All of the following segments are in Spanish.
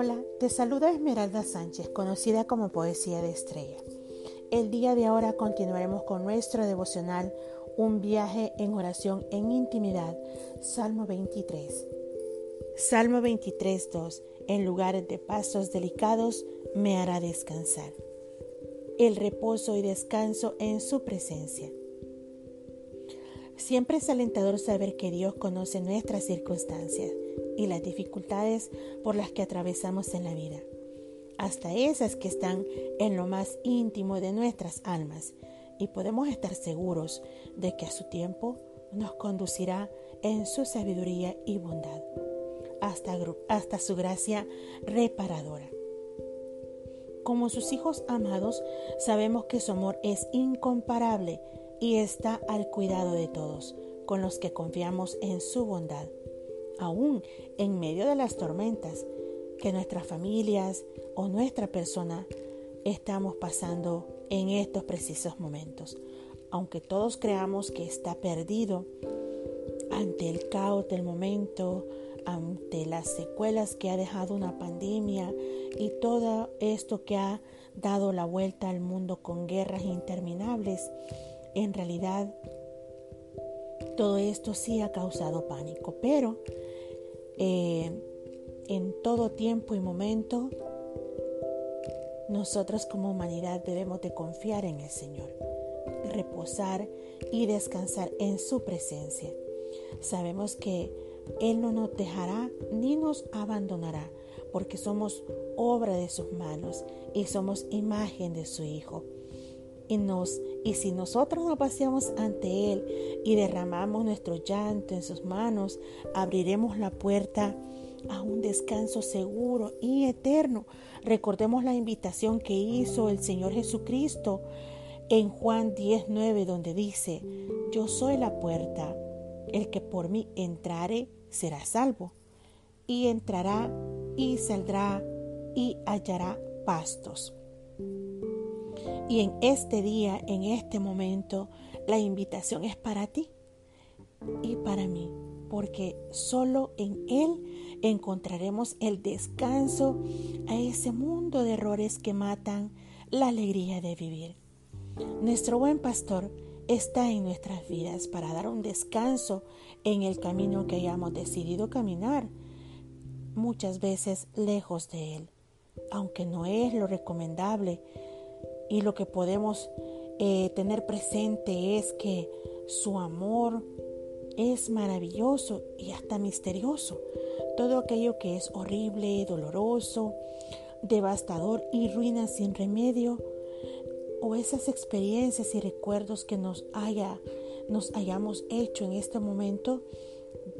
Hola, te saluda Esmeralda Sánchez, conocida como Poesía de Estrella. El día de ahora continuaremos con nuestro devocional Un viaje en oración en intimidad, Salmo 23. Salmo 23, 2. En lugares de pasos delicados me hará descansar. El reposo y descanso en su presencia. Siempre es alentador saber que Dios conoce nuestras circunstancias y las dificultades por las que atravesamos en la vida, hasta esas que están en lo más íntimo de nuestras almas, y podemos estar seguros de que a su tiempo nos conducirá en su sabiduría y bondad, hasta, hasta su gracia reparadora. Como sus hijos amados, sabemos que su amor es incomparable y está al cuidado de todos, con los que confiamos en su bondad aún en medio de las tormentas que nuestras familias o nuestra persona estamos pasando en estos precisos momentos. Aunque todos creamos que está perdido ante el caos del momento, ante las secuelas que ha dejado una pandemia y todo esto que ha dado la vuelta al mundo con guerras interminables, en realidad todo esto sí ha causado pánico, pero eh, en todo tiempo y momento, nosotros como humanidad debemos de confiar en el Señor, reposar y descansar en su presencia. Sabemos que Él no nos dejará ni nos abandonará, porque somos obra de sus manos y somos imagen de su Hijo. Y, nos, y si nosotros nos paseamos ante Él y derramamos nuestro llanto en sus manos, abriremos la puerta a un descanso seguro y eterno. Recordemos la invitación que hizo el Señor Jesucristo en Juan 19, donde dice, yo soy la puerta, el que por mí entrare será salvo, y entrará y saldrá y hallará pastos. Y en este día, en este momento, la invitación es para ti y para mí, porque solo en Él encontraremos el descanso a ese mundo de errores que matan la alegría de vivir. Nuestro buen pastor está en nuestras vidas para dar un descanso en el camino que hayamos decidido caminar, muchas veces lejos de Él, aunque no es lo recomendable y lo que podemos eh, tener presente es que su amor es maravilloso y hasta misterioso. Todo aquello que es horrible, doloroso, devastador y ruina sin remedio, o esas experiencias y recuerdos que nos haya nos hayamos hecho en este momento,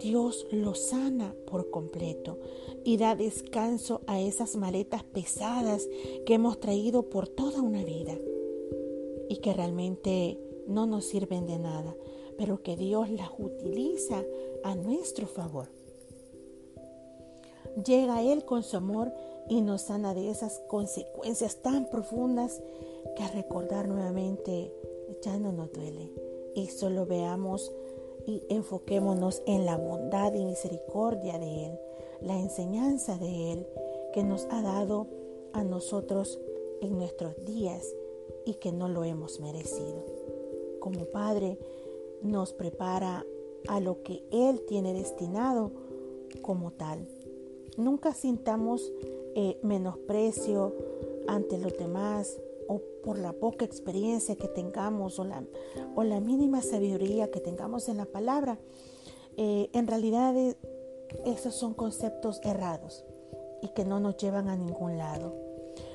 Dios lo sana por completo y da descanso a esas maletas pesadas que hemos traído por toda una vida y que realmente no nos sirven de nada, pero que Dios las utiliza a nuestro favor. Llega Él con su amor y nos sana de esas consecuencias tan profundas que a recordar nuevamente ya no nos duele y solo veamos y enfoquémonos en la bondad y misericordia de Él, la enseñanza de Él que nos ha dado a nosotros en nuestros días y que no lo hemos merecido. Como Padre nos prepara a lo que Él tiene destinado como tal. Nunca sintamos eh, menosprecio ante los demás o por la poca experiencia que tengamos o la, o la mínima sabiduría que tengamos en la palabra, eh, en realidad eh, esos son conceptos errados y que no nos llevan a ningún lado.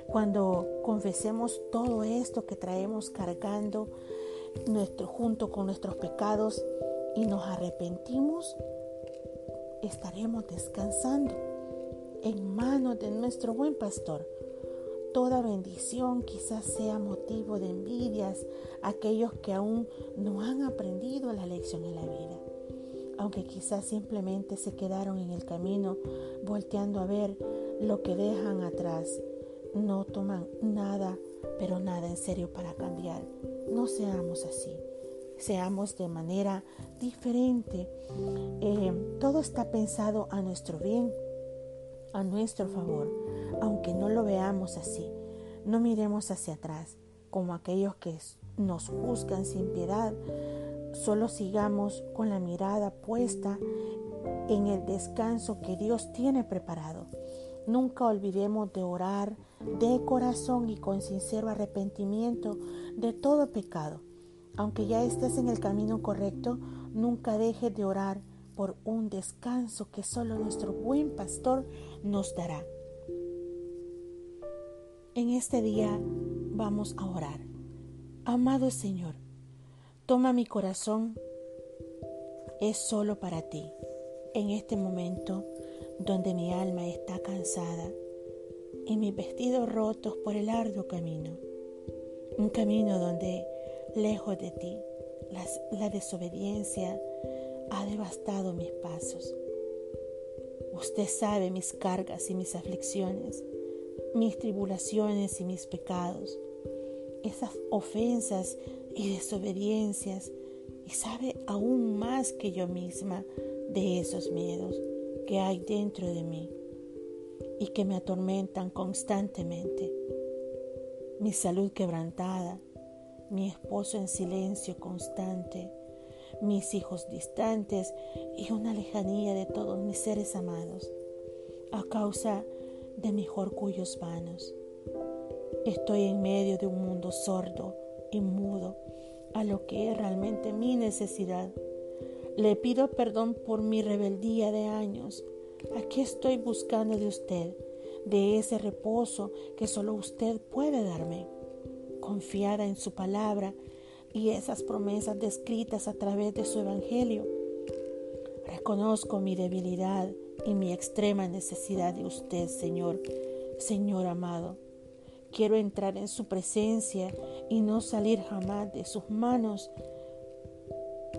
Cuando confesemos todo esto que traemos cargando nuestro, junto con nuestros pecados y nos arrepentimos, estaremos descansando en manos de nuestro buen pastor Toda bendición quizás sea motivo de envidias a aquellos que aún no han aprendido la lección en la vida, aunque quizás simplemente se quedaron en el camino volteando a ver lo que dejan atrás. No toman nada, pero nada en serio para cambiar. No seamos así seamos de manera diferente. Eh, todo está pensado a nuestro bien a nuestro favor, aunque no lo veamos así. No miremos hacia atrás como aquellos que nos juzgan sin piedad. Solo sigamos con la mirada puesta en el descanso que Dios tiene preparado. Nunca olvidemos de orar de corazón y con sincero arrepentimiento de todo pecado. Aunque ya estés en el camino correcto, nunca dejes de orar por un descanso que solo nuestro buen pastor nos dará. En este día vamos a orar. Amado Señor, toma mi corazón, es solo para ti. En este momento donde mi alma está cansada y mis vestidos rotos por el arduo camino. Un camino donde, lejos de ti, la desobediencia ha devastado mis pasos. Usted sabe mis cargas y mis aflicciones, mis tribulaciones y mis pecados, esas ofensas y desobediencias, y sabe aún más que yo misma de esos miedos que hay dentro de mí y que me atormentan constantemente. Mi salud quebrantada, mi esposo en silencio constante, mis hijos distantes y una lejanía de todos mis seres amados, a causa de mis orgullos vanos. Estoy en medio de un mundo sordo y mudo a lo que es realmente mi necesidad le pido perdón por mi rebeldía de años. Aquí estoy buscando de usted, de ese reposo que solo usted puede darme. Confiada en su palabra y esas promesas descritas a través de su evangelio. Reconozco mi debilidad y mi extrema necesidad de usted, Señor, Señor amado. Quiero entrar en su presencia y no salir jamás de sus manos,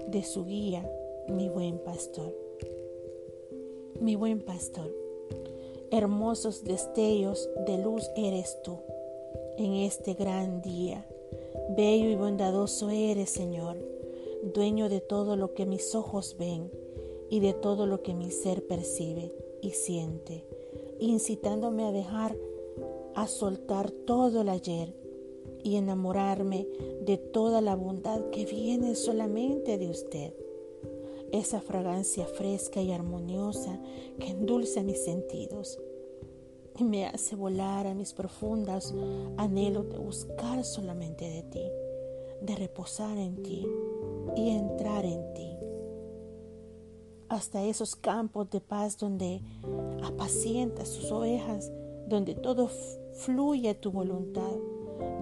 de su guía mi buen pastor. Mi buen pastor, hermosos destellos de luz eres tú en este gran día. Bello y bondadoso eres, Señor, dueño de todo lo que mis ojos ven y de todo lo que mi ser percibe y siente, incitándome a dejar, a soltar todo el ayer y enamorarme de toda la bondad que viene solamente de usted. Esa fragancia fresca y armoniosa que endulza mis sentidos y me hace volar a mis profundas anhelos de buscar solamente de ti, de reposar en ti y entrar en ti. Hasta esos campos de paz donde apacientas sus ovejas, donde todo fluye a tu voluntad,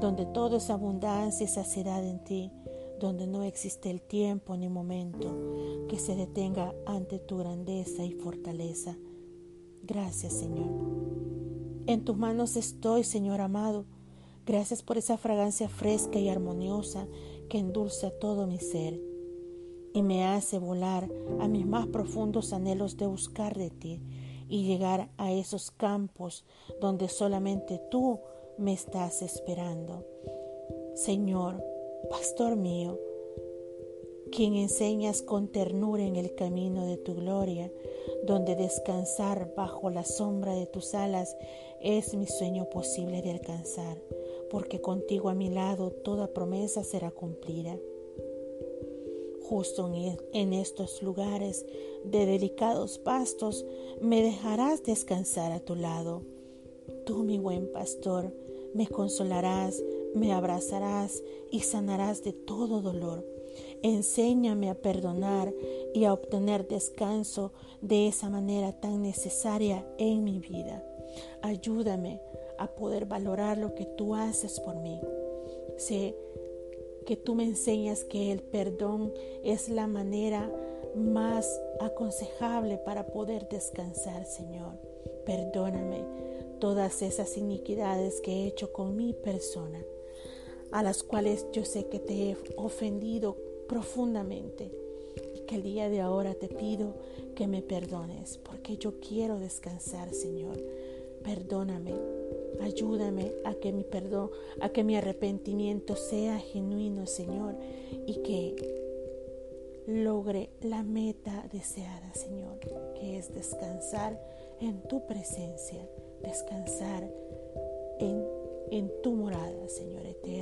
donde todo es abundancia y saciedad en ti, donde no existe el tiempo ni momento que se detenga ante tu grandeza y fortaleza. Gracias, Señor. En tus manos estoy, Señor amado. Gracias por esa fragancia fresca y armoniosa que endulza todo mi ser y me hace volar a mis más profundos anhelos de buscar de ti y llegar a esos campos donde solamente tú me estás esperando. Señor, Pastor mío, quien enseñas con ternura en el camino de tu gloria, donde descansar bajo la sombra de tus alas es mi sueño posible de alcanzar, porque contigo a mi lado toda promesa será cumplida. Justo en estos lugares de delicados pastos me dejarás descansar a tu lado. Tú, mi buen pastor, me consolarás, me abrazarás y sanarás de todo dolor. Enséñame a perdonar y a obtener descanso de esa manera tan necesaria en mi vida. Ayúdame a poder valorar lo que tú haces por mí. Sé que tú me enseñas que el perdón es la manera más aconsejable para poder descansar, Señor. Perdóname todas esas iniquidades que he hecho con mi persona, a las cuales yo sé que te he ofendido profundamente y que el día de ahora te pido que me perdones, porque yo quiero descansar, Señor. Perdóname, ayúdame a que mi perdón, a que mi arrepentimiento sea genuino, Señor, y que logre la meta deseada, Señor, que es descansar en tu presencia, descansar en, en tu morada, Señor eterna, por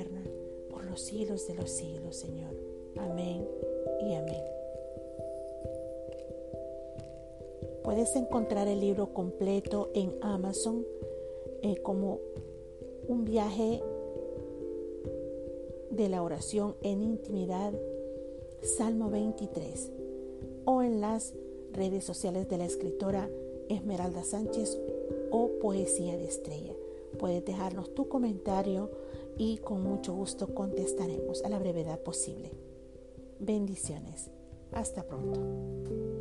los siglos de los siglos, Señor. Amén y amén. Puedes encontrar el libro completo en Amazon eh, como un viaje de la oración en intimidad, Salmo 23, o en las redes sociales de la escritora Esmeralda Sánchez o Poesía de Estrella. Puedes dejarnos tu comentario y con mucho gusto contestaremos a la brevedad posible. Bendiciones. Hasta pronto.